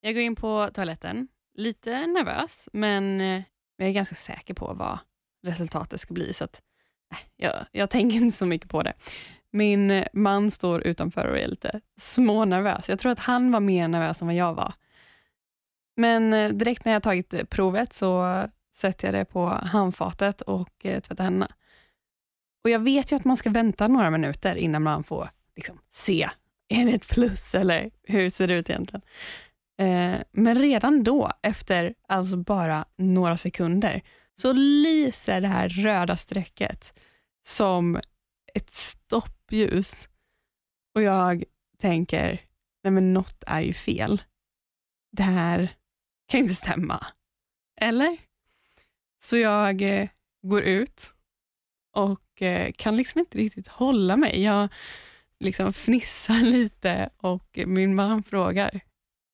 Jag går in på toaletten, lite nervös, men eh, jag är ganska säker på vad resultatet ska bli, så att, äh, jag, jag tänker inte så mycket på det. Min man står utanför och är lite smånervös. Jag tror att han var mer nervös än vad jag var. Men eh, direkt när jag tagit eh, provet så sätter jag det på handfatet och eh, tvättar händerna. Och jag vet ju att man ska vänta några minuter innan man får liksom, se, är det ett plus eller hur ser det ut egentligen? Eh, men redan då, efter alltså bara några sekunder, så lyser det här röda strecket som ett stoppljus. Och jag tänker, nej men något är ju fel. Det här kan inte stämma. Eller? Så jag eh, går ut och eh, kan liksom inte riktigt hålla mig. Jag liksom fnissar lite och min man frågar,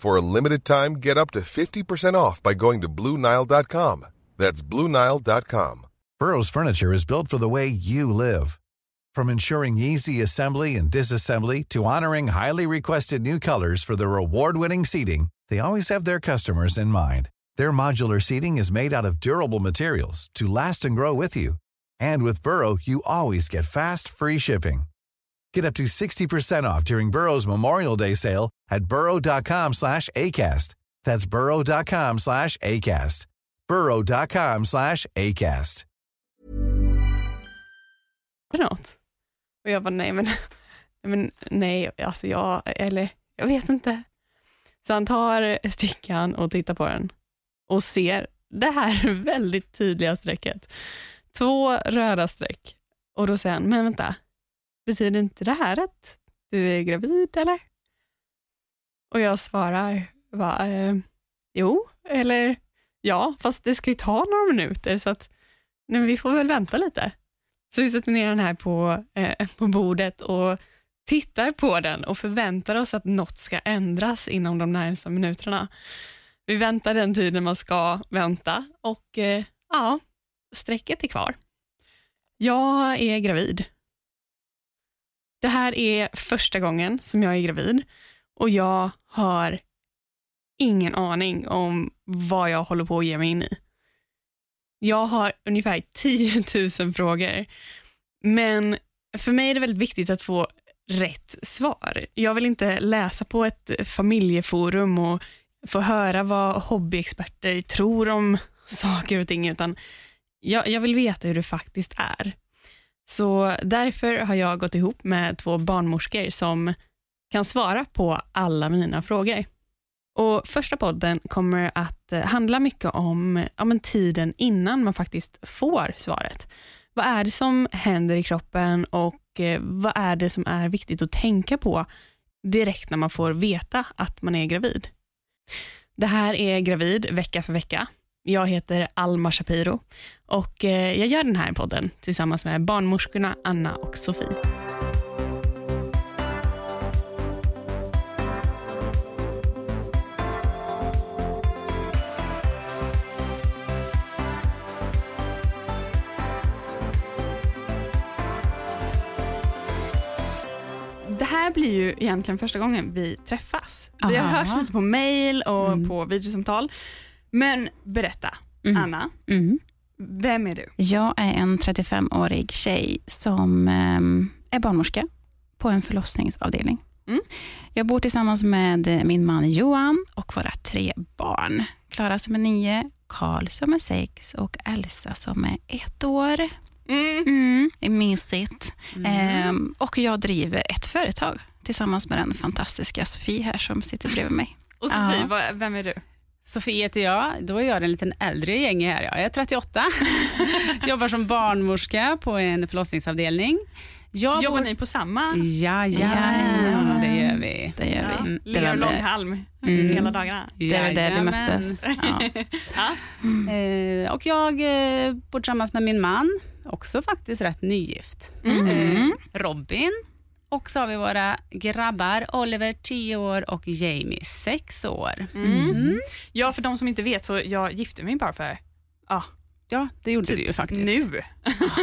For a limited time, get up to 50% off by going to BlueNile.com. That's BlueNile.com. Burrow's furniture is built for the way you live. From ensuring easy assembly and disassembly to honoring highly requested new colors for their award-winning seating, they always have their customers in mind. Their modular seating is made out of durable materials to last and grow with you. And with Burrow, you always get fast, free shipping. Get up to 60% off during Burrow's Memorial Day sale at burrow.com slash ACAST. That's burrow.com slash ACAST. burrow.com slash ACAST. för något? Och jag bara, nej men, men nej, alltså jag, eller jag vet inte. Så han tar stickan och tittar på den och ser det här väldigt tydliga strecket. Två röda streck. Och då säger han, men vänta, betyder inte det här att du är gravid eller? Och jag svarar, va, eh, jo, eller ja, fast det ska ju ta några minuter så att nej, vi får väl vänta lite. Så vi sätter ner den här på, eh, på bordet och tittar på den och förväntar oss att något ska ändras inom de närmsta minuterna. Vi väntar den tiden man ska vänta och eh, ja, strecket är kvar. Jag är gravid. Det här är första gången som jag är gravid och jag har ingen aning om vad jag håller på att ge mig in i. Jag har ungefär 10 000 frågor, men för mig är det väldigt viktigt att få rätt svar. Jag vill inte läsa på ett familjeforum och få höra vad hobbyexperter tror om saker och ting, utan jag, jag vill veta hur det faktiskt är. Så därför har jag gått ihop med två barnmorskor som kan svara på alla mina frågor. Och Första podden kommer att handla mycket om ja, men tiden innan man faktiskt får svaret. Vad är det som händer i kroppen och eh, vad är det som är viktigt att tänka på direkt när man får veta att man är gravid? Det här är Gravid vecka för vecka. Jag heter Alma Shapiro och eh, jag gör den här podden tillsammans med barnmorskorna Anna och Sofie. Det här blir ju egentligen första gången vi träffas. Vi har Aha. hört lite på mail och Mm. på videosamtal. Men berätta, Mm. Anna, Mm. vem är du? Jag är en 35-årig tjej som ehm, är barnmorska på en förlossningsavdelning. Mm. Jag bor tillsammans med min man Johan och våra tre barn. Klara som är nio, Karl som är sex och Elsa som är ett år. Mm. Mm, det är mysigt. Ehm, och jag driver ett företag tillsammans med den fantastiska Sofie här som sitter bredvid mig. Och Sofie, Ja. vem är du? Sofie heter jag. Då är jag den liten äldre i gänget här. Jag är 38. Jobbar som barnmorska på en förlossningsavdelning. Jag Jobbar bor... ni på samma? Jajamän, det gör vi. Det gör Ja, vi. Var och det, långhalm Mm. hela dagarna. det, var där vi möttes. Ja. Ja. Eh, och jag eh, bor tillsammans med min man, också faktiskt rätt nygift. Mm. Eh, Robin. Och så har vi våra grabbar, Oliver 10 år och Jamie 6 år. Mm. Ja, för de som inte vet så jag gifte mig bara för ja, Ja, det gjorde du ju faktiskt. nu.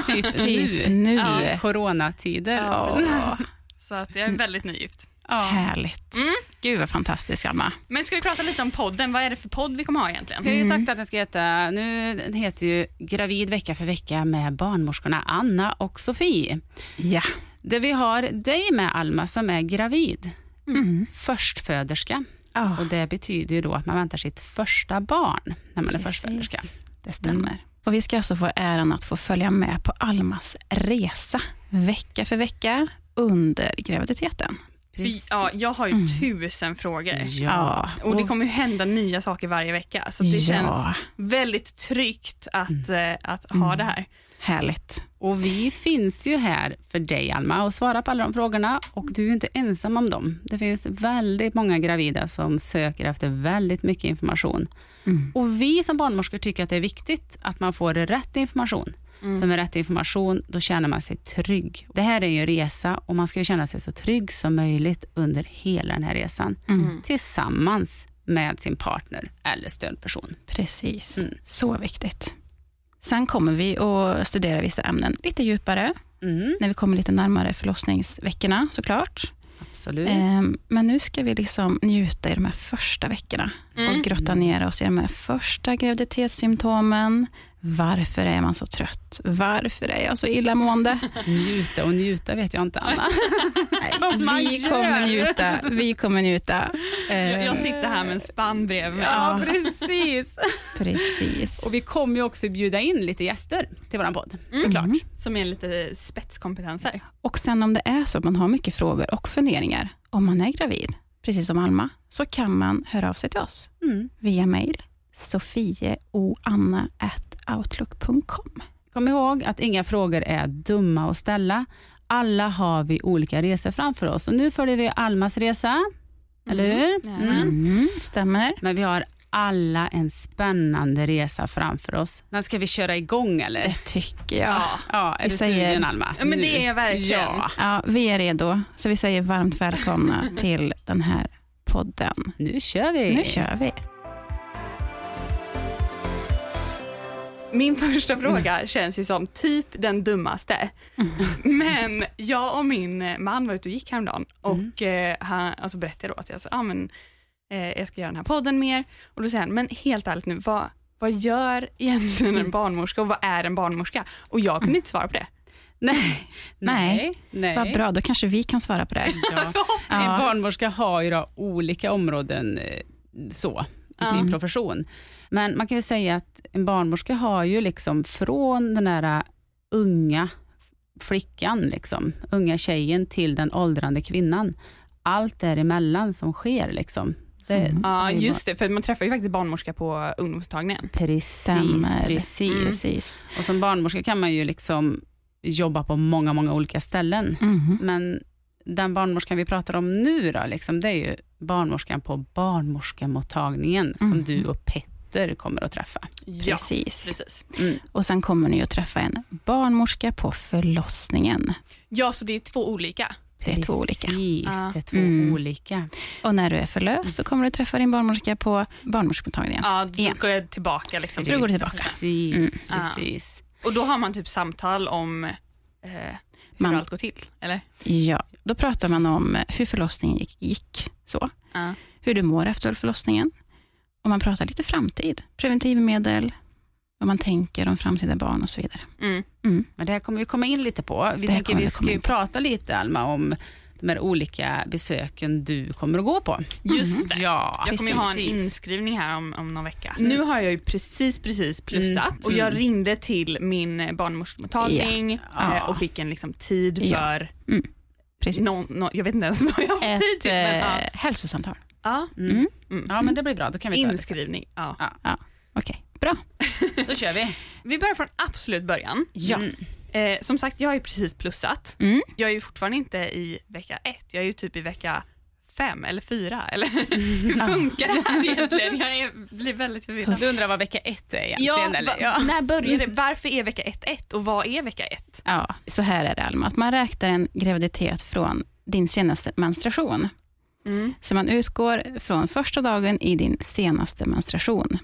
Typ Typ nu. nu. Ja, coronatider. Ja, Ja, Så att jag är väldigt nygift. Ja. härligt. Mm. Gud vad fantastiskt, Alma. Men ska vi prata lite om podden? Vad är det för podd vi kommer ha egentligen? Jag har ju sagt att den ska heta, nu den heter ju Gravid vecka för vecka med barnmorskorna Anna och Sofie. Ja. Där vi har dig med Alma som är gravid, Mm. förstföderska. Ja, Och Det betyder ju då att man väntar sitt första barn när man är Precis. förstföderska. det stämmer. Och vi ska alltså få äran att få följa med på Almas resa vecka för vecka under graviditeten. Vi, ja, jag har ju Mm. tusen frågor. Ja. Och det kommer ju hända nya saker varje vecka. Så det Ja. känns väldigt tryggt att, eh, att ha det här. Härligt. Och vi finns ju här för dig Alma och svara på alla de frågorna och du är inte ensam om dem. Det finns väldigt många gravida som söker efter väldigt mycket information. Mm. Och vi som barnmorskor tycker att det är viktigt att man får rätt information. Mm. För med rätt information då känner man sig trygg. Det här är ju en resa och man ska ju känna sig så trygg som möjligt under hela den här resan. Mm. Tillsammans med sin partner eller stödperson. Precis. Mm. Så viktigt. Sen kommer vi att studera vissa ämnen lite djupare Mm, när vi kommer lite närmare förlossningsveckorna såklart. absolut. Ehm, Men nu ska vi liksom njuta i de här första veckorna Mm. och grotta ner oss i de här första graviditetssymptomen. Varför är man så trött? Varför är jag så illamående? Njuta och njuta vet jag inte Anna. Vi kommer njuta. Vi kommer njuta. Jag, jag sitter här med en spann bredvid mig. Ja. precis. Precis. Och vi kommer ju också bjuda in lite gäster till vår podd, Mm. såklart. Som är lite spetskompetenser. Och sen om det är så att man har mycket frågor och funderingar om man är gravid, precis som Alma, så kan man höra av sig till oss Mm. via mail sofieoanna.outlook.com. Kom ihåg att inga frågor är dumma att ställa. Alla har vi olika resor framför oss. Och nu följer vi Almas resa, eller hur? Jajamän. Mm, stämmer. Men vi har alla en spännande resa framför oss. Men ska vi köra igång eller? Det tycker jag. Ja. Ja, är Vi du säger- sugen Alma? Ja, men Nu. det är jag verkligen. Ja, Ja, vi är redo, så vi säger varmt välkomna till den här podden. nu kör vi. Nu kör vi. Min första fråga känns ju som typ den dummaste. Men jag och min man var ute och gick häromdagen och eh, han alltså berättade då att jag, sa, ah, men, eh, jag ska göra den här podden mer. Och då säger han, men helt ärligt nu, vad, vad gör egentligen en barnmorska och vad är en barnmorska? Och jag kunde inte svara på det. Nej. Nej. Nej. Vad bra, då kanske vi kan svara på det. Ja. En barnmorska har ju då olika områden eh, så i sin profession. Men man kan ju säga att en barnmorska har ju liksom från den här unga flickan, liksom, unga tjejen till den åldrande kvinnan. Allt däremellan som sker. Liksom. Det, Mm. Ja, just det, för man träffar ju faktiskt barnmorska på ungdomsmottagningen. Precis, precis. Precis. Och som barnmorska kan man ju liksom jobba på många, många olika ställen. Mhm. Men den barnmorskan vi pratar om nu då, liksom, det är ju barnmorskan på barnmorskemottagningen som Mhm. du och Petter kommer att träffa. Ja, Precis. precis. Mm. Och sen kommer ni att träffa en barnmorska på förlossningen. Ja, så det är två olika. Det är två olika. Precis, Ja. det är två Mm. olika. Och när du är förlöst så kommer du träffa din barnmorska på barnmorskemottagningen. Ja, då Igen. går jag tillbaka. Liksom. Går du tillbaka. Precis, Mm. precis. Och då har man typ samtal om eh, hur Man- allt går till, eller? Ja, då pratar man om hur förlossningen gick, gick så. Ja. hur du mår efter förlossningen. Och man pratar lite framtid, preventivmedel, vad man tänker om framtida barn och så vidare. Mm. Mm. Men det här kommer vi komma in lite på. Vi tänker vi ska prata lite Alma om de här olika besöken du kommer att gå på. Just det. Ja, Jag kommer ju ha en inskrivning här om, om någon vecka. Nu har jag ju precis, precis plussat Mm. och jag Mm. ringde till min barnmorskemottagning Ja. eh, och fick en liksom tid Ja. för, Precis. någon, nå- jag vet inte ens vad jag har Ett tid till. Men, ja. eh, hälsosamtal. Ja. Mm. Mm. Ja, men det blir bra. Då kan vi ta det. Inskrivning. Ja. Okej, bra. Då kör vi. Vi börjar från absolut början. Ja. Mm. Eh, som sagt, jag har ju precis plussat. Mm. Jag är ju fortfarande inte i vecka ett, jag är ju typ i vecka fem eller fyra. Eller hur funkar det här egentligen? Jag är, blir väldigt förvirrad. Du undrar vad vecka ett är egentligen? eller? va- Ja. När börjar det? Varför är vecka ett ett och vad är vecka ett? Ja, så här är det Alma, att man räknar en graviditet från din senaste menstruation. Mm. Så man utgår från första dagen i din senaste menstruation.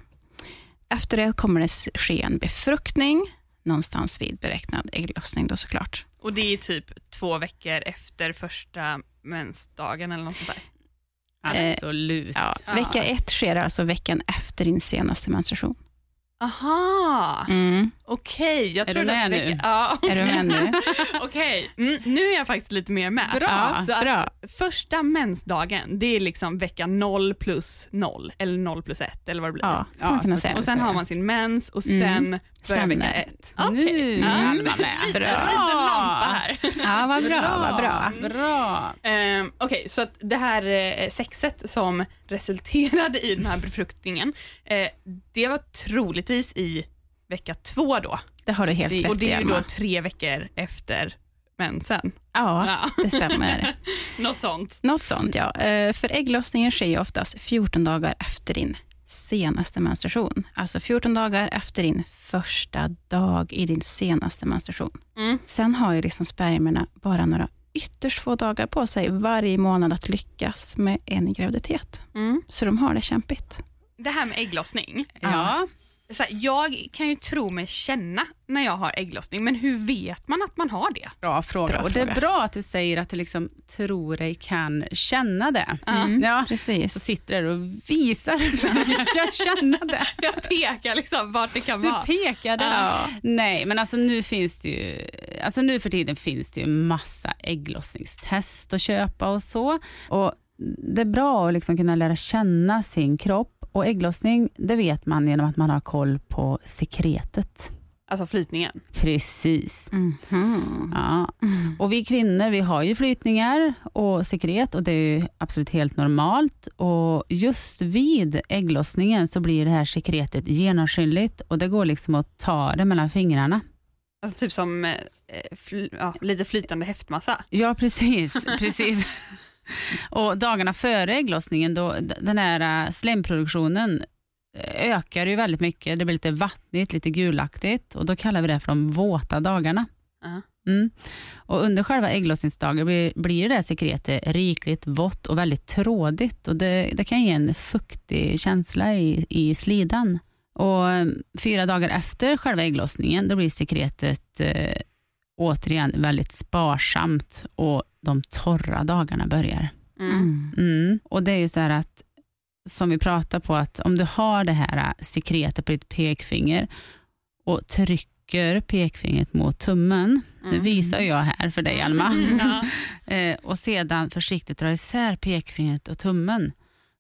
Efter det kommer det ske en befruktning, någonstans vid beräknad ägglossning då såklart. Och det är typ två veckor efter första mensdagen eller något sånt där. Absolut. Ja, Ja. Vecka ett sker alltså veckan efter din senaste menstruation. Aha, Mm. Okej. Jag Är trodde du med att nu? Ja, Är du med nu? okej. Mm, nu är jag faktiskt lite mer med. Bra, Så bra. Att första mensdagen, det är liksom vecka 0 plus 0 eller 0 plus 1 eller vad det blir. Ja, man Ja, så säga. Och sen har man sin mens och Mm. sen börjar Sen vecka är- 1. Nu är Alma med. Lite, liten lampa här. Ja, vad bra, vad bra. Bra. Ehm, Okej, så att det här eh, sexet som resulterade i den här befruktningen, eh, det var troligtvis i vecka två då. Det har du helt Precis. rätt Och det är ju då tre veckor efter mensen. Ja, Ja. det stämmer. Något sånt. Något sånt, ja. Eh, För ägglossningen sker ju oftast 14 dagar efter din senaste menstruation. Alltså 14 dagar efter din första dag i din senaste menstruation. Mm. Sen har ju liksom spermierna bara några ytterst få dagar på sig varje månad att lyckas med en graviditet. Mm. Så de har det kämpigt. Det här med ägglossning. Ja. Så här, jag kan ju tro mig känna när jag har ägglossning, men hur vet man att man har det? Bra fråga. Bra och det är bra att du säger att du liksom tror dig kan känna det. Mm. Ja. Precis. Så sitter du och visar att jag kan känna det. Jag pekar liksom vart det kan Du vara. pekade. Ja. Nej, men alltså nu finns det ju, alltså nu för tiden finns det ju massa ägglossningstest att köpa och så. Och det är bra att liksom kunna lära känna sin kropp och ägglossning, det vet man genom att man har koll på sekretet. Alltså flytningen. Precis. Mhm. Ja. Och vi kvinnor vi har ju flytningar och sekret och det är ju absolut helt normalt. Och Just vid ägglossningen så blir det här sekretet genomskinligt och det går liksom att ta det mellan fingrarna. Alltså typ som eh, fl- ja, lite flytande häftmassa. Ja, precis. precis. och Dagarna före ägglossningen, då, den här äh, slemproduktionen äh, ökar ju väldigt mycket. Det blir lite vattnigt, lite gulaktigt och då kallar vi det för de våta dagarna. Ja. Mm. Och under själva ägglossningsdagen blir, blir det sekretet rikligt vått och väldigt trådigt och det, det kan ge en fuktig känsla i, i slidan. Och eh, fyra dagar efter själva ägglossningen då blir sekretet eh, återigen väldigt sparsamt och de torra dagarna börjar. Mm. Mm. Mm. Och det är ju så här att, som vi pratar på, att om du har det här äh, sekretet på ditt pekfinger och trycker pekfingret mot tummen, nu Mm. visar jag här för dig Alma, Ja. eh, och sedan försiktigt drar isär pekfingret och tummen,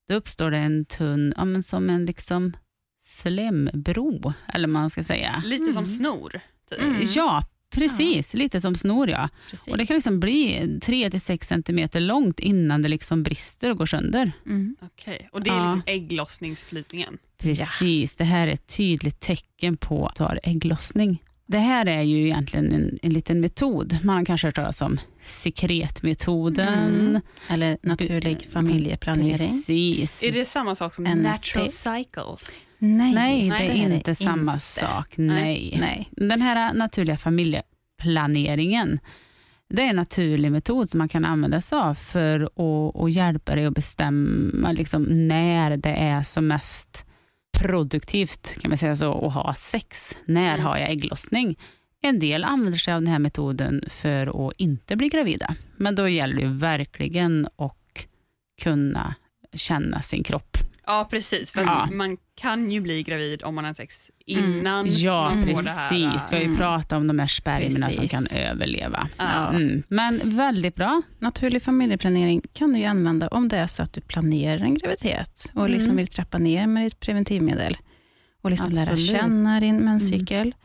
då uppstår det en tunn, ja, men som en liksom slembro, eller vad man ska säga. Lite som snor. Typ. Mm. Ja, precis. Lite som snor ja. Precis. Och Det kan liksom bli 3-6 centimeter långt innan det liksom brister och går sönder. Mm. Okej, och det är Ja. liksom ägglossningsflytningen. Precis, det här är ett tydligt tecken på att du har ägglossning. Det här är ju egentligen en, en liten metod. Man har kanske hört talas om sekretmetoden. Mm. Eller naturlig familjeplanering. Precis. Är det samma sak som NFP? natural cycles? Nej, Nej, det är är inte det samma inte. sak. Nej. Nej. Den här naturliga familjeplaneringen, det är en naturlig metod som man kan använda sig av för att, att hjälpa dig att bestämma liksom när det är som mest produktivt kan man säga så, att ha sex. När Mm. har jag ägglossning? En del använder sig av den här metoden för att inte bli gravida. Men då gäller det verkligen att kunna känna sin kropp. Ja, precis. För Ja. man kan ju bli gravid om man har sex innan Ja, man får precis. det här. Vi har ju Mm. pratat om de här spermierna som kan överleva. Ja. Mm. Men väldigt bra. Naturlig familjeplanering kan du ju använda om det är så att du planerar en graviditet och liksom Mm. vill trappa ner med ditt preventivmedel och liksom lära känna din menscykel.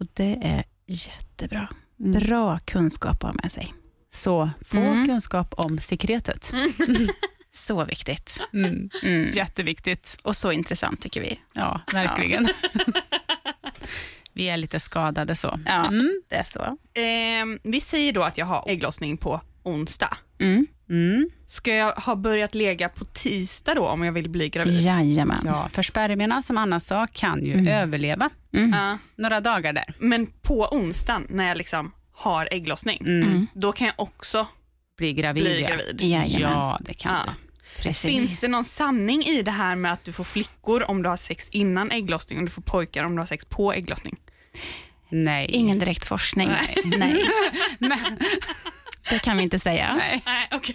Och det är jättebra. Mm. Bra kunskap att ha med sig. Så få Mm. kunskap om sekretet. Så viktigt. Mm. Mm. Jätteviktigt. Och så intressant tycker vi. Ja, verkligen. Vi är lite skadade så. Ja, Mm. det är så. Ehm, vi säger då att jag har ägglossning på onsdag. Mm. Mm. Ska jag ha börjat lägga på tisdag då om jag vill bli gravid? Jajamän. Ja, för spermierna som Anna sa kan ju Mm. överleva Mm. Ja. några dagar där. men på onsdagen när jag liksom har ägglossning, Mm. Mm. då kan jag också Bli gravid. bli ja. gravid. Jajamän. Ja, det kan Ja. du. Precis. Finns det någon sanning i det här med att du får flickor om du har sex innan ägglossning och du får pojkar om du har sex på ägglossning? Nej. Ingen direkt forskning. Nej. Men, Det kan vi inte säga. Nej, okej.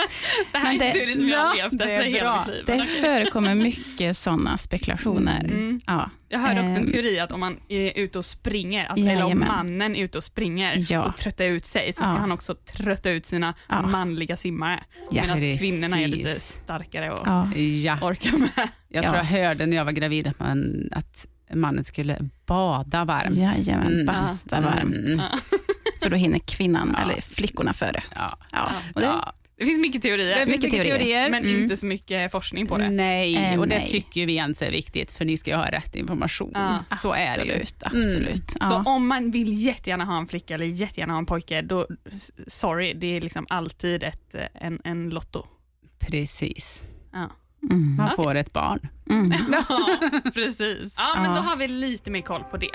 det här Men är det- en teori som jag har levt efter är hela bra. mitt liv. Det förekommer mycket sådana spekulationer. Mm. Ja. Jag hörde också en Ehm. teori att om man är ute och springer, alltså, eller om mannen är ute och springer Ja. och tröttar ut sig, så ska Ja. han också trötta ut sina Ja. manliga simmare. Ja. Medan Precis. kvinnorna är lite starkare och orkar med. Jag Ja. tror jag hörde när jag var gravid att, man, att mannen skulle bada varmt. Jajamän, Mm. basta varmt. Mm. För då hinner kvinnan, Ja. eller flickorna före. Ja. Ja. Och det, Ja. Det finns mycket teorier, Det mycket mycket teorier. men Mm. inte så mycket forskning på det. Nej, Eh, och det nej. tycker vi anser är viktigt för ni ska ju ha rätt information. Ja. Så är det ju. absolut. absolut. Ja. Så om man vill jättegärna ha en flicka eller jättegärna ha en pojke, då, sorry, det är liksom alltid ett, en, en lotto. Precis. Ja. Mm. Man får ett barn. Mm. Ja, precis. Ja, men Ja. då har vi lite mer koll på det.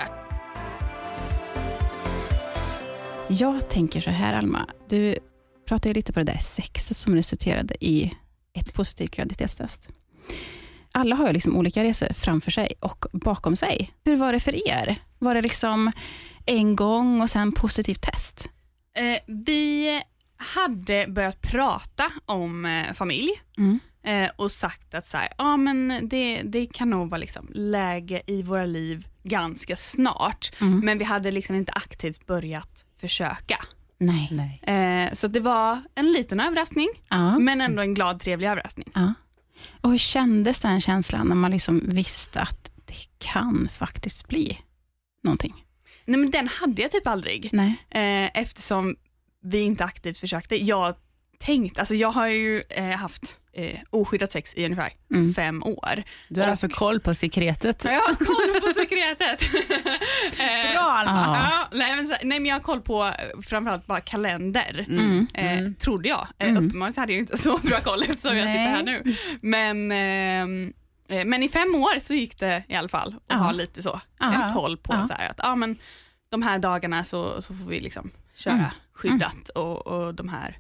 Jag tänker så här Alma, du pratade lite på det där sexet som resulterade i ett positivt graviditetstest. Alla har ju liksom olika resor framför sig och bakom sig. Hur var det för er? Var det liksom en gång och sen positivt test? Eh, vi hade börjat prata om eh, familj Mm. eh, och sagt att så här, ja, men det, det kan nog vara liksom läge i våra liv ganska snart. Mm. Men vi hade liksom inte aktivt börjat försöka. Nej. Nej. Eh, så det var en liten överraskning, Ja. men ändå en glad trevlig överraskning. ja. Och hur kändes den känslan när man liksom visste att det kan faktiskt bli någonting? Nej men den hade jag typ aldrig. Nej. eh, eftersom vi inte aktivt försökte. Jag tänkte, alltså jag har ju eh, haft eh, oskyddat sex i ungefär Mm. fem år. Du har Och- alltså koll på sekretet. Jag har koll på sekretet. Eh, Bra Alma. Ja, nej, men nej men jag har koll på eh, framförallt bara kalender. Mm. Eh, Mm. Trodde jag. Eh, Mm. Uppenbarligen hade jag inte så bra koll eftersom jag sitter här nu. Men, ehm, eh, men i fem år så gick det i alla fall att ha lite så Ja. en koll på Ja. så här att ja, men de här dagarna så, så får vi liksom köra Mm. skyddat och, och de här eh,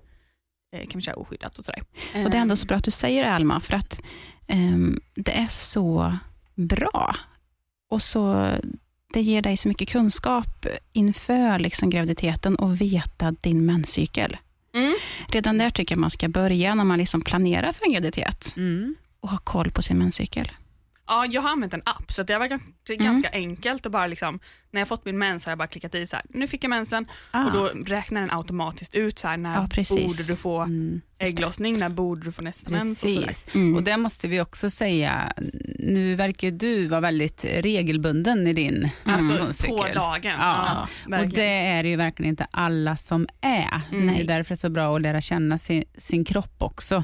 kan vi köra oskyddat och sådär. Och det är ändå så bra att du säger det Alma, för att ehm, det är så bra. Och så Det ger dig så mycket kunskap inför liksom graviditeten och veta din menscykel. Mm. Redan där tycker jag man ska börja när man liksom planerar för en graviditet Mm. och ha koll på sin menscykel. Ja, jag har använt en app så det har varit ganska, Mm. ganska enkelt och bara liksom, när jag fått min mens har jag bara klickat i så här, nu fick jag mensen Ah, och då räknar den automatiskt ut så här, när Ja, precis. borde du få Mm. ägglossning, när borde du få nästa mens och sådär. Precis. Mm. Och det måste vi också säga, nu verkar du vara väldigt regelbunden i din Alltså menscykel. på dagen. Ja. Ja, Och det är det ju verkligen inte alla som är. Mm. Det är Nej. därför det är så bra att lära känna sin, sin kropp också,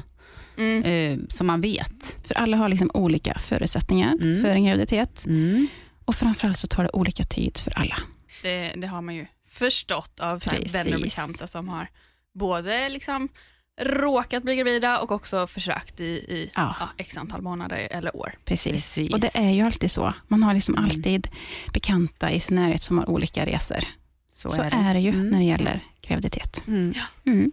Mm. eh, så man vet. För alla har liksom olika förutsättningar Mm. för en graviditet Mm. och framförallt så tar det olika tid för alla. Det, det har man ju förstått av vänner och bekanta som har både liksom råkat bli gravida och också försökt i, i Ja. ja, x antal månader eller år. Precis. Precis. Och det är ju alltid så. Man har liksom Mm. alltid bekanta i sin närhet som har olika resor. Så, Så, är det. är det ju Mm. när det gäller graviditet. Mm. Mm.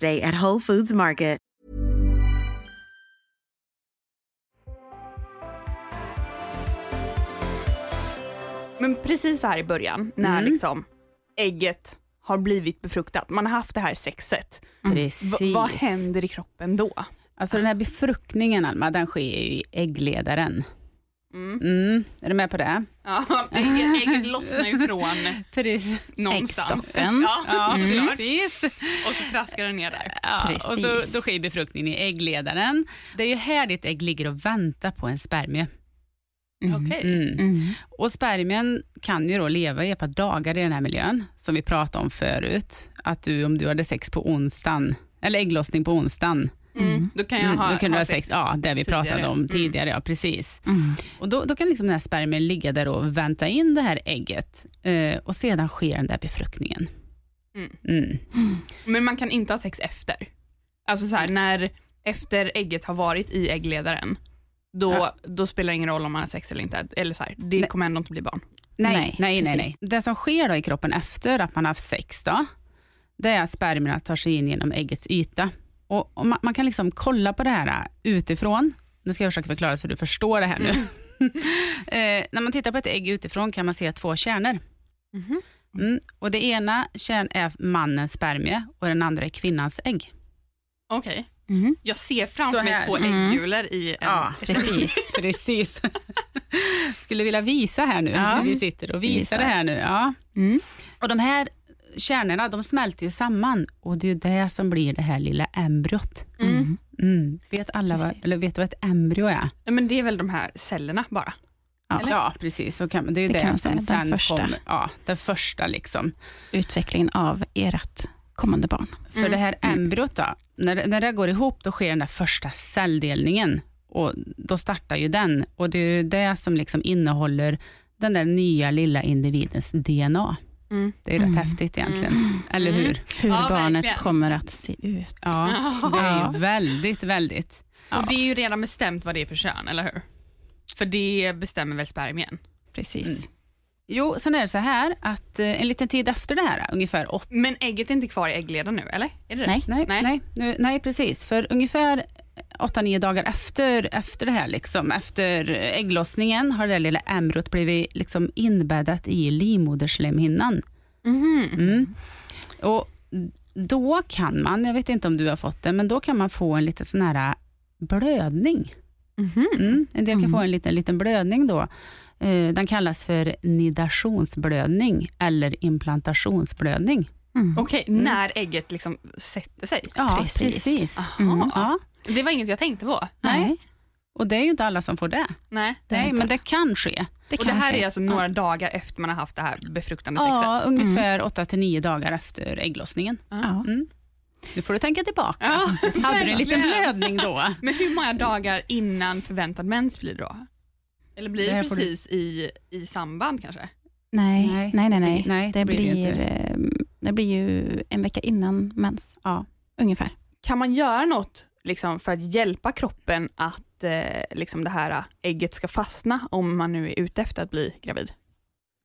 Day at Whole Foods Market. Men precis så här i början, när Mm. liksom ägget har blivit befruktat, man har haft det här sexet. Precis. V- vad händer i kroppen då? Alltså den här befruktningen Alma, den sker ju i äggledaren. Mm. Mm. Är du med på det? Ja, ägget, ägget lossnar ju från Precis. någonstans. Äggstocken. Ja, Ja, såklart. precis. Och så traskar den ner där. Ja, och så, Precis. då sker befruktningen i äggledaren. Det är ju här ditt ägg ligger och väntar på en spermie. Mm. Okej. Mm. Mm. Och spermien kan ju då leva i ett par dagar i den här miljön, som vi pratade om förut. Att du, om du hade sex på onsdagen, eller ägglossning på onsdagen, Mm. Då kan jag mm, ha, då kan ha ha sex, ja, det vi tidigare. pratade om Mm. tidigare, ja precis. Mm. Och då, då kan liksom den här spermien ligga där och vänta in det här ägget eh, och sedan sker den där befruktningen. Men man kan inte ha sex efter. Alltså så här, när efter ägget har varit i äggledaren, då, Ja. då spelar det ingen roll om man har sex eller inte. Eller så här, det Nej. kommer ändå inte bli barn. Nej, Nej, nej, nej, nej. Det som sker då i kroppen efter att man har haft sex, då, det är att spermierna tar sig in genom äggets yta. Och, och man, man kan liksom kolla på det här äh, utifrån. Nu ska jag försöka förklara så du förstår det här nu. eh, när man tittar på ett ägg utifrån kan man se två kärnor. Mhm. Mm. Och Det ena kärn är mannens spermie och den andra är kvinnans ägg. Okej. Mm. Jag ser framför mig två Mm. äggulor i en... Ja, Precis. precis. Skulle vilja visa här nu, Ja. vi sitter och visar Visa. det här nu. Ja. Mm. Och de här kärnorna de smälter ju samman och det är ju det som blir det här lilla embryot. Mm. Mm. Vet alla vad, eller vet du vad ett embryo är? Ja, Men det är väl de här cellerna bara? Ja, ja precis. Så kan, det är ju Det det, kan som säga, den första. kommer. Ja, den första liksom. Utvecklingen av ert kommande barn. För Mm. det här embryot då, när, när det går ihop då sker den där första celldelningen och då startar ju den och det är ju det som liksom innehåller den där nya lilla individens DNA. Mm. Det är rätt Mm. häftigt egentligen, eller Mm. hur? Hur Ja, barnet verkligen. kommer att se ut. Ja, det är Ja. väldigt, väldigt. Och det är ju redan bestämt vad det är för kön, eller hur? För det bestämmer väl spermien? Precis. Mm. Jo, sen är det så här att eh, en liten tid efter det här, ungefär åtta Men ägget är inte kvar i äggledaren nu, eller? Är det det? Nej. Nej, Nej. nej. nu, nej precis. För ungefär 8-9 dagar efter, efter det här, liksom, efter ägglossningen, har det där lilla embryot blivit liksom inbäddat i livmoderslemhinnan. Mhm. Mm. Och då kan man, jag vet inte om du har fått det, men då kan man få en liten sån här blödning. Mhm. Mm. En del kan Mm. få en liten, liten blödning då. Eh, Den kallas för nidationsblödning eller implantationsblödning. Mm. Okej, när ägget liksom sätter sig? Ja, Precis. precis. Mm, ja. Det var inget jag tänkte på. Nej. Och det är ju inte alla som får det. Nej. Det Nej, men det kan ske. Det och det här ske. är alltså några dagar efter man har haft det här befruktande Ja, sexet? ungefär 8-9 dagar efter ägglossningen. Ja. Mm. Nu får du tänka tillbaka. Ja, Hade du en liten blödning då? Men hur många dagar innan förväntad mens blir det då? Eller blir Det det, får du- precis i, i samband kanske? Nej, Nej, nej, nej. det nej. det, det blir det blir, eh, det blir ju en vecka innan mens, Ja. ungefär. Kan man göra något liksom, för att hjälpa kroppen att eh, liksom det här ägget ska fastna om man nu är ute efter att bli gravid?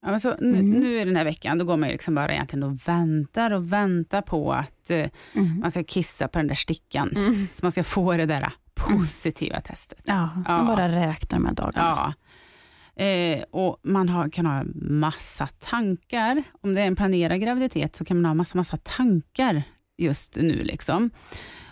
Ja, men så, nu, Mm. nu i den här veckan, då går man ju liksom bara egentligen och väntar och väntar på att eh, Mm. man ska kissa på den där stickan. Så man ska få det där positiva testet. Ja, Ja. man bara räknar med dagarna. Ja. Eh, och man har, kan ha massa tankar. Om det är en planerad graviditet så kan man ha massa, massa tankar just nu. Liksom.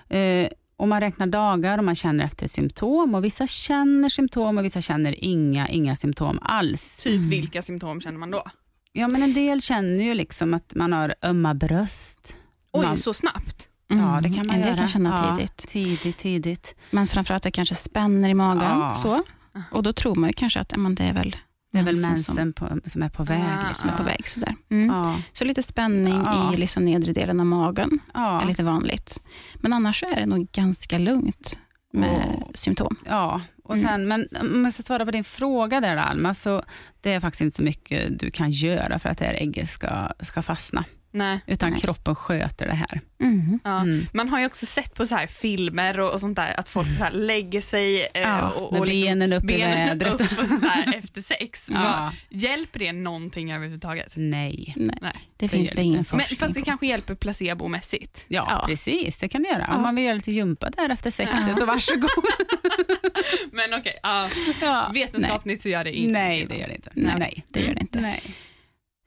Eh, och man räknar dagar och man känner efter symptom. Och Vissa känner symptom och vissa känner inga, inga symptom alls. Typ vilka symptom känner man då? Ja, men en del känner ju liksom att man har ömma bröst. Oj, man, så snabbt? Ja, det kan man en del göra. kan känna Ja, tidigt. Tidigt, tidigt. Men framförallt det kanske spänner i magen. Ja. Så. Och då tror man ju kanske att men det är väl Det är väl mensen som är på väg. Liksom. som är på väg. Sådär. Mm. Ja, Så lite spänning Ja. i liksom nedre delen av magen är lite vanligt. Men annars är det nog ganska lugnt med Och- symptom. Ja, och Mm. sen, men om jag ska svara på din fråga där Alma, så det är faktiskt inte så mycket du kan göra för att det här ägget ska, ska fastna. Nej. utan Nej. kroppen sköter det här. Mm. Ja. Mm. Man har ju också sett på så här filmer och, och sånt där att folk så här lägger sig eh, Ja, och, med och liksom benen upp i benen vädret. upp och sånt där efter sex. Ja. Vad- Hjälper det någonting överhuvudtaget? Nej. Nej, Nej. det Det finns det det ingen inte. Men, forskning fast det på. kanske hjälper placebomässigt. Ja, Ja. precis. Det kan du göra. Ja. Om man vill göra lite gympa där efter sex, så varsågod. Men okej, ja, ja. vetenskapligt så gör det inte Nej, det gör det inte. Nej, Nej. det gör det inte. Nej.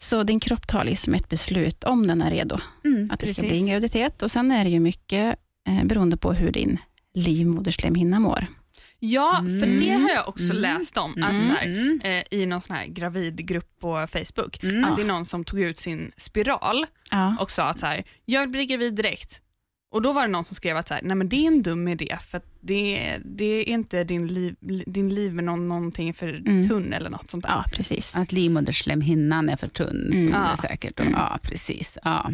Så din kropp tar liksom ett beslut om den är redo Mm, att det ska precis. bli en graviditet. Och Sen är det ju mycket eh, beroende på hur din livmoderslemhinna mår. Ja, för Mm. det har jag också Mm. läst om. Mm. Alltså så här, Mm. eh, I någon sån här gravidgrupp på Facebook. Mm. Att det är någon som tog ut sin spiral Ja. och sa att så här, jag vill bli gravid direkt. Och då var det någon som skrev att så här, nej men det är en dum idé för att det, det är inte din liv, din liv med någon, någonting för Mm. tunn eller något sånt där. ja, precis. Att livmoderslemhinnan är för tunn, stod Mm. det säkert. då. Mm. Ja, precis. Ja.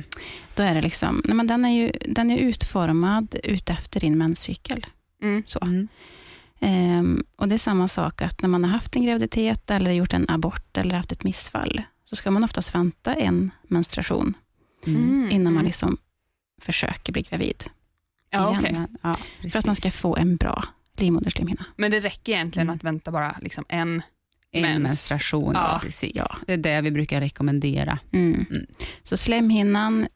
Då är det liksom, nej, men den, är ju, den är utformad utefter din menscykel. Mm. Så. Mm. Ehm, och Det är samma sak att när man har haft en graviditet eller gjort en abort eller haft ett missfall så ska man oftast vänta en menstruation Mm. innan man mm. liksom försöker bli gravid. Ja, igen. okej. Ja, För att man ska få en bra livmoderslemhinna. Men det räcker egentligen Mm. att vänta bara liksom en. En mens. menstruation, ja, Ja, precis. ja. Det är det vi brukar rekommendera. Mm. Mm. Så slemhinnan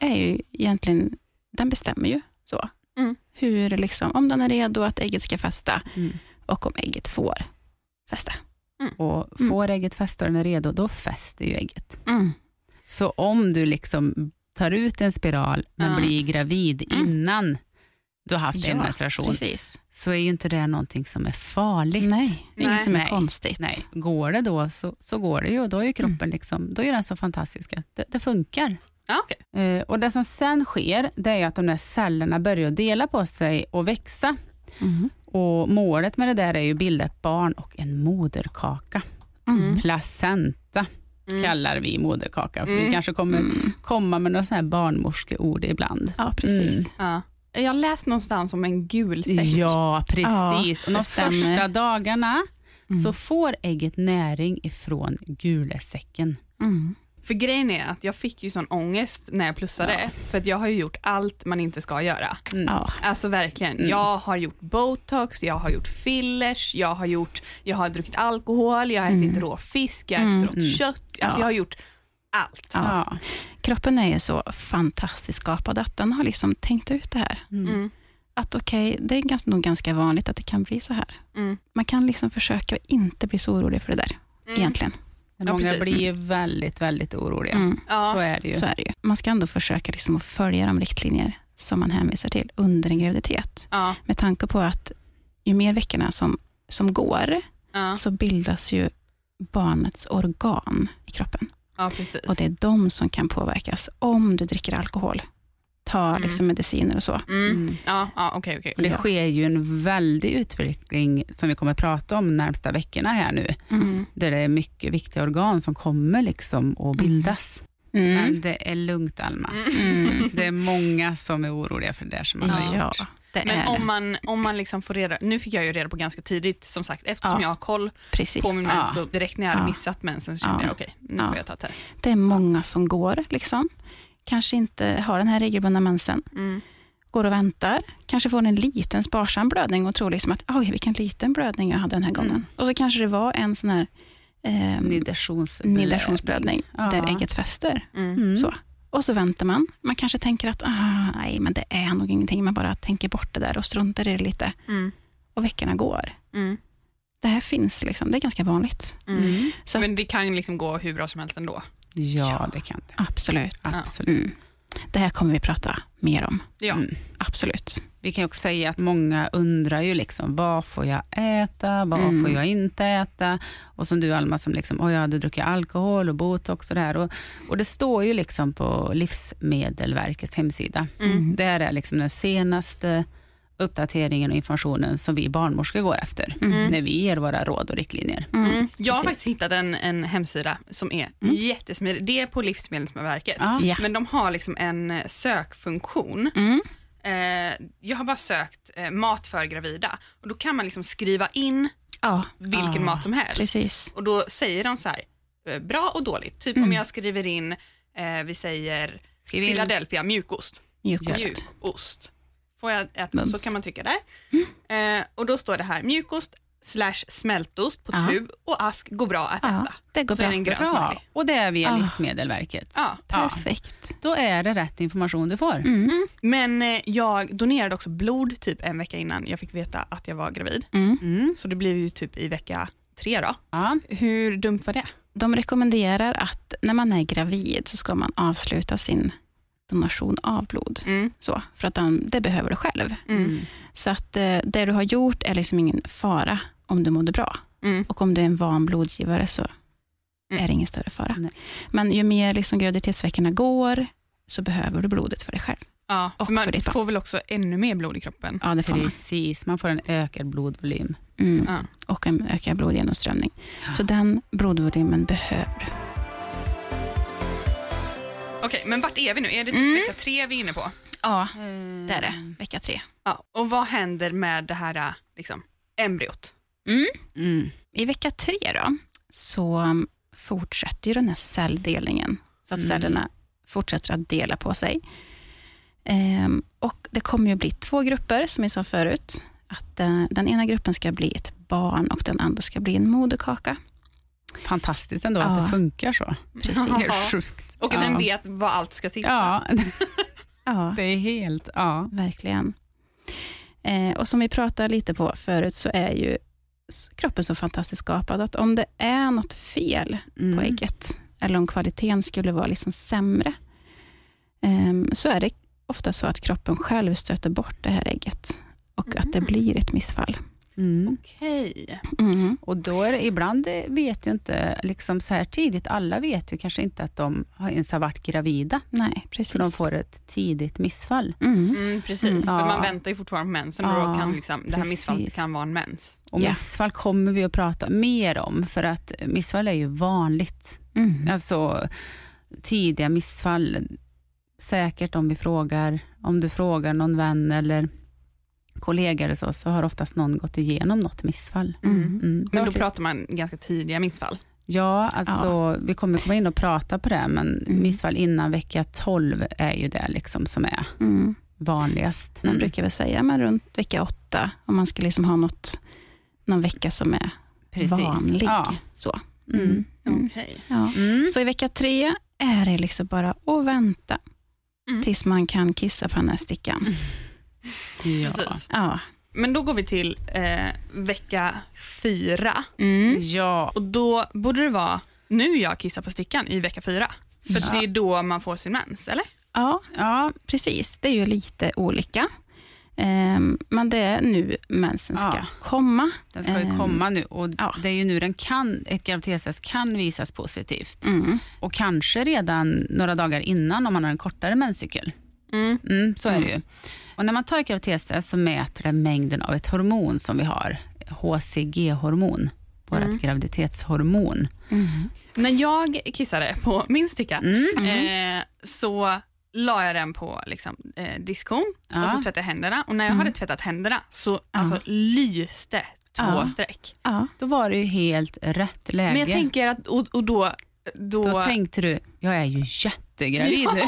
är ju egentligen, den bestämmer ju så. Mm. Hur liksom, om den är redo att ägget ska fästa Mm. och om ägget får fästa. Och Mm. får ägget fästa och den är redo, då fäster ju ägget. Så om du liksom tar ut en spiral men Ja. blir gravid Mm. innan du har haft en Ja, menstruation, Precis. så är ju inte det någonting som är farligt. Nej, inget som är Nej. konstigt. Nej, går det då så, så går det ju och då är ju kroppen liksom, då är den så fantastisk att det, det funkar. Ja, okej. Eh, och Det som sen sker det är att de där cellerna börjar dela på sig och växa. Mm. Och Målet med det där är ju att bilda ett barn och en moderkaka. Mm. Placenta Mm. kallar vi moderkaka. För Mm. Vi kanske kommer Mm. komma med några sådana här barnmorskeord ibland. Ja, precis. Ja. Jag har läst någonstans om en gul säck. Ja, precis. och de första dagarna Mm. så får ägget näring ifrån gulesäcken. Mm. För grejen är att jag fick ju sån ångest när jag plussade. Ja. För att jag har ju gjort allt man inte ska göra. Mm. Ja. Alltså verkligen. Mm. Jag har gjort botox, jag har gjort fillers, jag har, gjort, jag har druckit alkohol, jag har ätit Mm. rå fisk, jag har Mm. ätit rått Mm. kött. Alltså Ja. jag har gjort allt. Ja. Ja. Kroppen är ju så fantastiskt skapad att den har liksom tänkt ut det här. Mm. Mm. Att okej, det är ganska, nog ganska vanligt att det kan bli så här. Mm. Man kan liksom försöka inte bli så orolig för det där Mm. Egentligen. Ja, Många precis. blir ju väldigt, väldigt oroliga. Mm. Ja. Så är det ju. Så är det ju. Man ska ändå försöka liksom att följa de riktlinjer som man hänvisar till under en graviditet. Ja. Med tanke på att ju mer veckorna som, som går Ja. så bildas ju barnets organ i kroppen. ja, precis. Och det är de som kan påverkas om du dricker alkohol, tar Mm. liksom mediciner och så. Mm. Mm. Ja, ja, okej, okej. Och det sker ju en väldig utveckling som vi kommer att prata om de närmsta veckorna här nu. Mm. Där det är mycket viktiga organ som kommer liksom att bildas. Mm. Men det är lugnt Alma. Mm. Det är många som är oroliga för det där som man har Ja, gjort. det Men om man, om man liksom får reda, nu fick jag ju reda på ganska tidigt som sagt eftersom Ja. jag har koll Precis. på min Ja. mens så direkt när jag hade missat mensen så kände Ja. jag okej, nu Ja. får jag ta test. Det är många som går, liksom. Kanske inte har den här regelbundna mensen, Mm. går och väntar, kanske får en liten sparsam blödning och tror liksom att oj, vilken liten blödning jag hade den här gången. Mm. Och så kanske det var en sån här eh, Nidationsblödning. nidationsblödning Ja. där ägget fäster. Mm. Mm. Så. Och så väntar man. Man kanske tänker att ah, nej, men det är nog ingenting. Man bara tänker bort det där och struntar i det lite. Mm. Och veckorna går. Mm. Det här finns, liksom. det är ganska vanligt. Mm. Mm. Så att, Men det kan liksom gå hur bra som helst ändå. Ja, det kan det. absolut. Absolut. Mm. Det här kommer vi prata mer om. Ja. Mm. Absolut. Vi kan också säga att många undrar ju liksom, vad får jag äta, vad Mm. får jag inte äta? Och som du Alma, som liksom, oj jag hade druckit alkohol och botox och det här. Och, och det står ju liksom på Livsmedelverkets hemsida. Mm. Där är liksom den senaste uppdateringen och informationen som vi barnmorskor går efter Mm. när vi ger våra råd och riktlinjer. Mm. Jag har precis. faktiskt hittat en, en hemsida som är Mm. jättesmidig. Det är på Livsmedelsverket. Ja. Ja. Men de har liksom en eh, sökfunktion. Mm. Eh, jag har bara sökt eh, mat för gravida och då kan man liksom skriva in Ja, vilken Ah, mat som helst. precis. Och då säger de så här, eh, bra och dåligt. Typ Mm. om jag skriver in eh, vi säger Skriv in. Philadelphia mjukost. Mjukost. Mjukost. Får jag äta Mums. så kan man trycka där. Eh, och då står det här mjukost slash smältost på Ja. tub och ask går bra att Ja, äta. det går Så är bra. det en grön Bra. Och det är via Ah. Livsmedelsverket. Ja. Perfekt. Då är det rätt information du får. Mm. Men eh, jag donerade också blod typ en vecka innan jag fick veta att jag var gravid. Mm. Mm. Så det blev ju typ i vecka tre då. Ja. Hur dumt var det? De rekommenderar att när man är gravid så ska man avsluta sin donation av blod. Mm. Så, för att de, det behöver du själv. Mm. Så att eh, det du har gjort är liksom ingen fara om du mådde bra. Mm. Och om du är en van blodgivare så Mm. är det ingen större fara. Nej. Men ju mer liksom graviditetsveckorna går så behöver du blodet för dig själv. Ja, Och för man för ditt barn. får väl också ännu mer blod i kroppen. Ja, det får man. Precis, man får en ökad blodvolym. Mm. Ja. Och en ökad blodgenomströmning. Så den blodvolymen behöver du. Okej, men vart är vi nu? Är det typ Mm. vecka tre vi är inne på? Ja, Det är det. Vecka tre. Ja. Och vad händer med det här äh, liksom, embryot? Mm. I vecka tre då, så um, fortsätter ju den här celldelningen. Så att Mm. cellerna fortsätter att dela på sig. Ehm, och Det kommer ju bli två grupper, som jag sa förut. Att eh, Den ena gruppen ska bli ett barn och den andra ska bli en moderkaka. Fantastiskt ändå Ja. att det funkar så. Precis. Ja. sjukt. Och ja. den vet var allt ska sitta. Ja, Ja, det är helt... Ja. verkligen. Eh, och Som vi pratade lite på förut så är ju kroppen så fantastiskt skapad att om det är något fel Mm. på ägget, eller om kvaliteten skulle vara liksom sämre, ehm, så är det ofta så att kroppen själv stöter bort det här ägget och att det blir ett missfall. Mm. Okej. Mm. Och då är det, ibland vet ju inte, liksom så här tidigt, alla vet ju kanske inte att de har ens har varit gravida. Nej, precis. För de får ett tidigt missfall. Mm. Mm, precis, Mm. för Ja. man väntar ju fortfarande på mensen och Ja, då kan liksom, det här precis. missfallet kan vara en mens. Och Ja. missfall kommer vi att prata mer om, för att missfall är ju vanligt. Mm. Alltså tidiga missfall. Säkert om vi frågar, om du frågar någon vän eller kollega eller så, så har oftast någon gått igenom något missfall. Mm. Mm. Men då pratar man ganska tidiga missfall. Ja, alltså vi kommer komma in och prata på det, men Mm. missfall innan vecka 12 är ju det liksom som är Mm. vanligast. Man brukar väl säga men runt vecka åtta, om man ska liksom ha något, någon vecka som är vanlig. Ja. Så. Mm. Mm. Mm. Okej. Ja. Mm. Så i vecka tre är det liksom bara att vänta Mm. tills man kan kissa på den här stickan. Ja. Precis. Ja. Men då går vi till eh, vecka fyra Mm. ja, och då borde det vara nu jag kissar på stickan i vecka fyra. För Ja. det är då man får sin mens, eller? ja, ja, precis. Det är ju lite olika. Ehm, men det är nu mensen ska Ja. komma. den ska ju Ehm, komma nu och ja. det är ju nu den kan, ett graviditetstest kan visas positivt. Mm. Och kanske redan några dagar innan om man har en kortare menscykel. Mm. Mm, så är det ju. Och när man tar graviditetstest så mäter det mängden av ett hormon som vi har, HCG-hormon, vårt Mm. graviditetshormon. Mm. När jag kissade på min sticka Mm. eh, så la jag den på liksom, eh, diskon Ja. och så tvättade jag händerna. Och när jag Mm. hade tvättat händerna så alltså, lyste två Ja. streck. Ja. Då var det ju helt rätt läge. Men jag tänker att, och, och då, då, Då tänkte du, jag är ju jättegravid nu.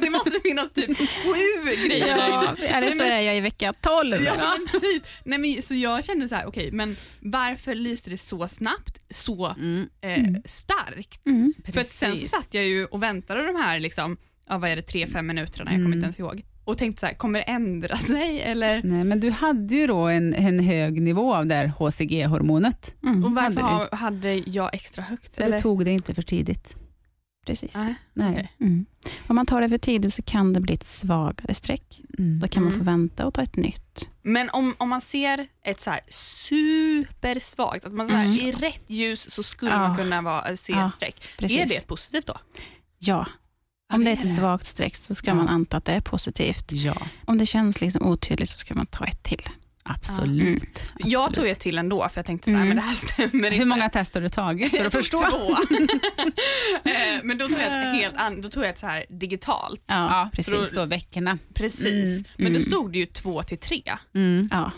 det måste finnas typ sju grejer där Ja, inne. eller så är jag i vecka 12. Ja, men typ. Nej, men, så jag kände så här, okej, men varför lyste det så snabbt, så Mm. eh, starkt? Mm. För sen så satt jag ju och väntade de här, liksom, ja, vad är det, tre, fem minuterna, jag kommer Mm. inte ens ihåg. Och tänkte så här, kommer det ändra sig eller? Nej, men du hade ju då en, en hög nivå av det här HCG-hormonet. Mm. Och varför hade ha, hade jag extra högt? Eller? du tog det inte för tidigt. Precis. Nej. Nej. Okej. Mm. Om man tar det för tidigt så kan det bli ett svagare streck. Mm. Då kan man Mm. få vänta och ta ett nytt. Men om, om man ser ett så här supersvagt, att man så här, Mm. i rätt ljus så skulle Ja. man kunna vara, se Ja, ett streck. Precis. Är det positivt då? Ja. Om det det är ett svagt streck så ska Ja. man anta att det är positivt. Ja, Om det känns liksom otydligt så ska man ta ett till. Absolut. Jag Absolut. tog ett till ändå för jag tänkte Mm. nej men det här stämmer inte. Hur många test har du tagit för Jag att förstå? Två. Men då tog jag ett helt an- då tog jag ett så här digitalt. Ja, precis. precis. Då veckorna. Precis. Mm, Men då mm. stod det ju två till tre. Mm. Ja.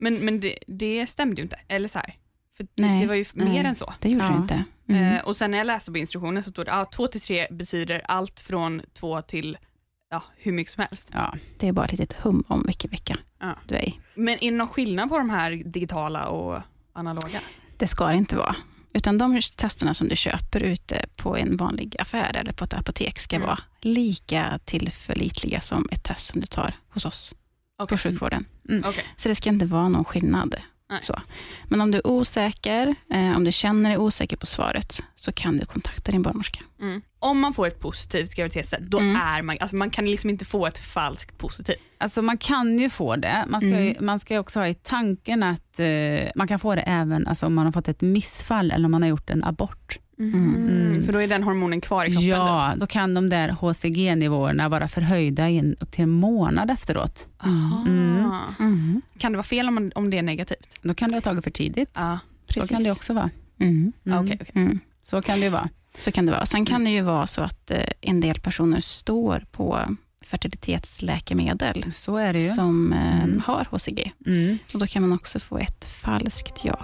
Men, men det, det stämde ju inte. Eller så här. För Nej. det var ju Nej. mer än så. Det gjorde Ja. du inte. Mm. Eh, och sen när jag läste på instruktionen så stod det att ah, 2 till 3 betyder allt från 2 till ja, hur mycket som helst. Ja. Det är bara ett litet hum om vilken vecka Ja. du är i. Men är det någon skillnad på de här digitala och analoga? Det ska det inte vara. Utan de testerna som du köper ute på en vanlig affär eller på ett apotek ska Mm. vara lika tillförlitliga som ett test som du tar hos oss på Okej. sjukvården. Okej. Så det ska inte vara någon skillnad. Men om du är osäker, eh, om du känner dig osäker på svaret, så kan du kontakta din barnmorska. Mm. Om man får ett positivt graviditetstest, då Mm. är man, alltså man kan liksom inte få ett falskt positivt. Alltså man kan ju få det. Man ska, ju, Mm. man ska ju också ha i tanken att eh, man kan få det även alltså, om man har fått ett missfall eller om man har gjort en abort. Mm. För då är den hormonen kvar i kroppen. typ. Ja, då kan de där HCG-nivåerna vara förhöjda i en, upp till en månad efteråt. Mm. Mm. Kan det vara fel om, man, om det är negativt? Då kan du ha tagit för tidigt. Ja. Så kan det också vara. Mm. Mm. Okej, okej. Mm. Så kan det ju vara. Så kan det vara. Sen kan det ju vara så att eh, en del personer står på fertilitetsläkemedel Så är det ju. som eh, Mm. har HCG. Mm. Och då kan man också få ett falskt ja.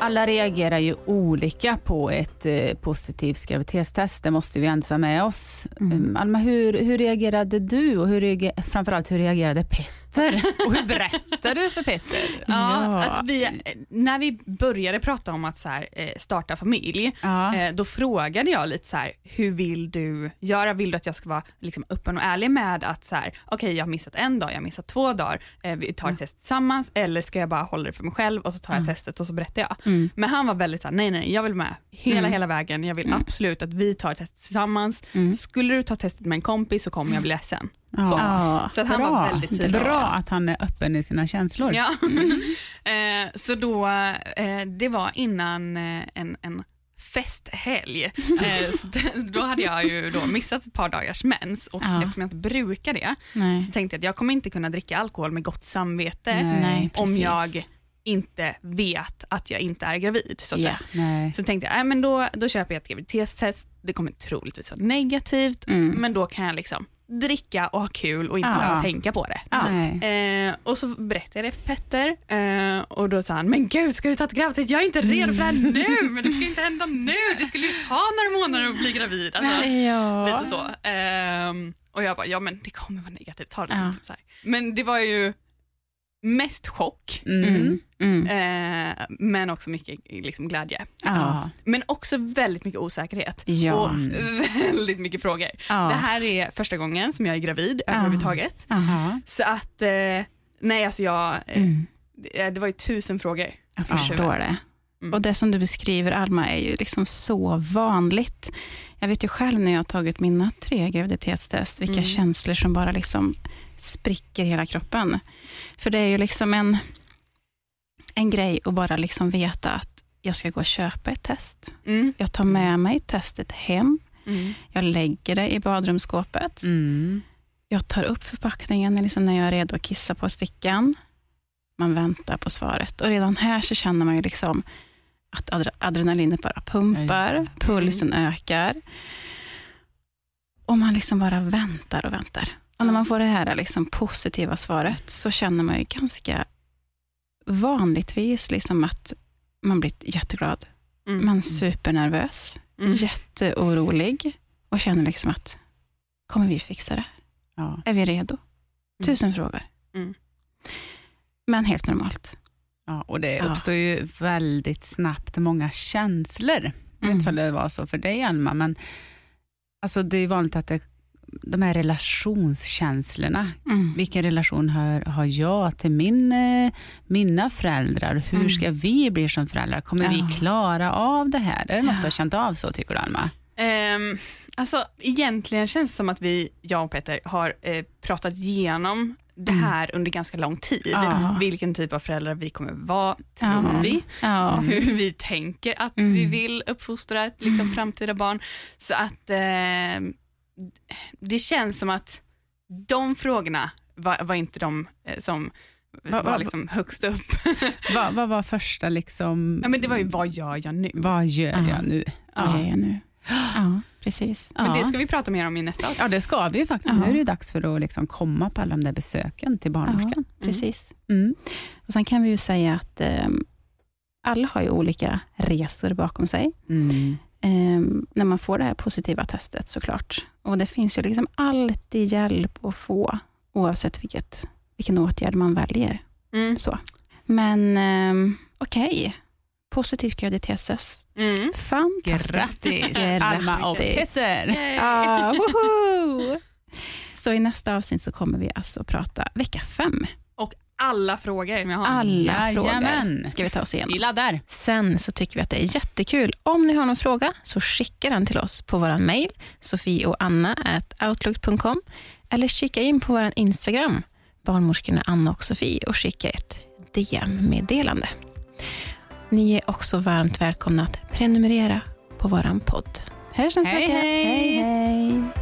Alla reagerar ju olika på ett eh, positivt graviditetstest. Det måste vi ändå med oss. Mm. Um, Alma, hur, hur reagerade du och hur reager, framförallt hur reagerade Petter? och hur berättade du för Petter? Ja, Ja. Alltså vi, när vi började prata om att så här, eh, starta familj, Ja. eh, då frågade jag lite så här, hur vill du göra? Vill du att jag ska vara liksom, öppen och ärlig med att så här, okej jag har missat en dag, jag har missat två dagar, eh, vi tar ett test tillsammans eller ska jag bara hålla det för mig själv och så tar jag testet och så berättar jag. Mm. Men han var väldigt så här, nej nej, jag vill med hela Mm. hela vägen, jag vill Mm. absolut att vi tar testet tillsammans. Mm. Skulle du ta testet med en kompis så kommer jag bli ledsen. Ja. Ja. Så att han Bra. var väldigt tydlig. Bra att han är öppen i sina känslor. Ja. eh, så då, eh, det var innan eh, en, en festhelg. Så då hade jag ju då missat ett par dagars mens och Ja. eftersom jag inte brukar det Nej. så tänkte jag att jag kommer inte kunna dricka alkohol med gott samvete Nej. Om precis. jag inte vet att jag inte är gravid. Så, att Ja. säga. Så tänkte jag, äh, men då, då köper jag ett graviditetstest, det kommer troligtvis vara negativt, Mm. men då kan jag liksom dricka och ha kul och inte Ja. behöva tänka på det. Nej. Eh, och så berättade jag det för Petter eh, och då sa han, men gud ska du ta ett graviditet? Jag är inte redo för det här nu, men det ska inte hända nu. Det skulle ju ta några månader att bli gravid. Alltså, Ja. lite så. Ehm, och jag bara, ja men det kommer vara negativt, ta det Ja. så här. Men det var ju mest chock, Mm. Mm. Mm. eh, men också mycket liksom, glädje. Ja. Men också väldigt mycket osäkerhet Ja. och väldigt mycket frågor. Ja. Det här är första gången som jag är gravid Ja. överhuvudtaget. Ja. Så att, eh, nej alltså jag, eh, Mm. det, det var ju tusen frågor. Jag förstår det. Mm. Och det som du beskriver Alma är ju liksom så vanligt. Jag vet ju själv när jag har tagit mina tre graviditetstest, vilka Mm. känslor som bara liksom spricker hela kroppen. För det är ju liksom en, en grej att bara liksom veta att jag ska gå och köpa ett test. Mm. Jag tar med mig testet hem. Mm. Jag lägger det i badrumsskåpet. Mm. Jag tar upp förpackningen liksom när jag är redo att kissa på stickan. Man väntar på svaret och redan här så känner man ju liksom att adre- adrenalinet bara pumpar, pulsen ökar. Och man liksom bara väntar och väntar. Och när man får det här liksom positiva svaret så känner man ju ganska vanligtvis liksom att man blir jätteglad. Mm. Man är supernervös, Mm. jätteorolig och känner liksom att kommer vi fixa det? Ja. Är vi redo? Tusen frågor. Mm. Men helt normalt. Ja, och det Ja. uppstår ju väldigt snabbt många känslor. Jag vet Mm. inte om det var så för dig Alma, men alltså det är vanligt att det, de här relationskänslorna, Mm. vilken relation har, har jag till min, eh, mina föräldrar? Hur Mm. ska vi bli som föräldrar? Kommer Ja. vi klara av det här? Är det något du har känt av så tycker du Alma? Ehm, alltså egentligen känns det som att vi, jag och Peter, har eh, pratat igenom det Mm. här under ganska lång tid. Ja. Vilken typ av föräldrar vi kommer vara, tror Ja. vi. Ja. Hur vi tänker att Mm. vi vill uppfostra ett liksom, Mm. framtida barn. Så att eh, det känns som att de frågorna var, var inte de eh, som Va- var va- liksom högst upp. Vad, vad var första liksom, ja, men det var ju vad gör jag nu? vad gör Ja. jag nu? Vad är jag nu? Ja. Precis. Men det Ja. ska vi prata mer om i nästa avsnitt. Ja, det ska vi ju faktiskt. Ja. Nu är det dags för att liksom komma på alla de där besöken till barnmorskan. Precis. Mm. Och Sen kan vi ju säga att ehm, alla har ju olika resor bakom sig. Mm. Ehm, när man får det här positiva testet såklart. Och Det finns ju liksom alltid hjälp att få, oavsett vilket, vilken åtgärd man väljer. Mm. Så. Men um, okej, positivt graviditetstest. Mm. Fantastiskt. Grattis, Grattis. Alma och Petter. Ah, woho! Så i nästa avsnitt så kommer vi alltså att prata vecka fem. Alla frågor som jag har. Alla Jajamän. frågor ska vi ta oss igenom. Vi laddar. Sen så tycker vi att det är jättekul. Om ni har någon fråga så skicka den till oss på vår mail sofieohanna.outlook.com eller kika in på vår Instagram barnmorskorna Anna och Sofie och skicka ett DM-meddelande. Ni är också varmt välkomna att prenumerera på vår podd. Hej, vecka. hej. hej, hej.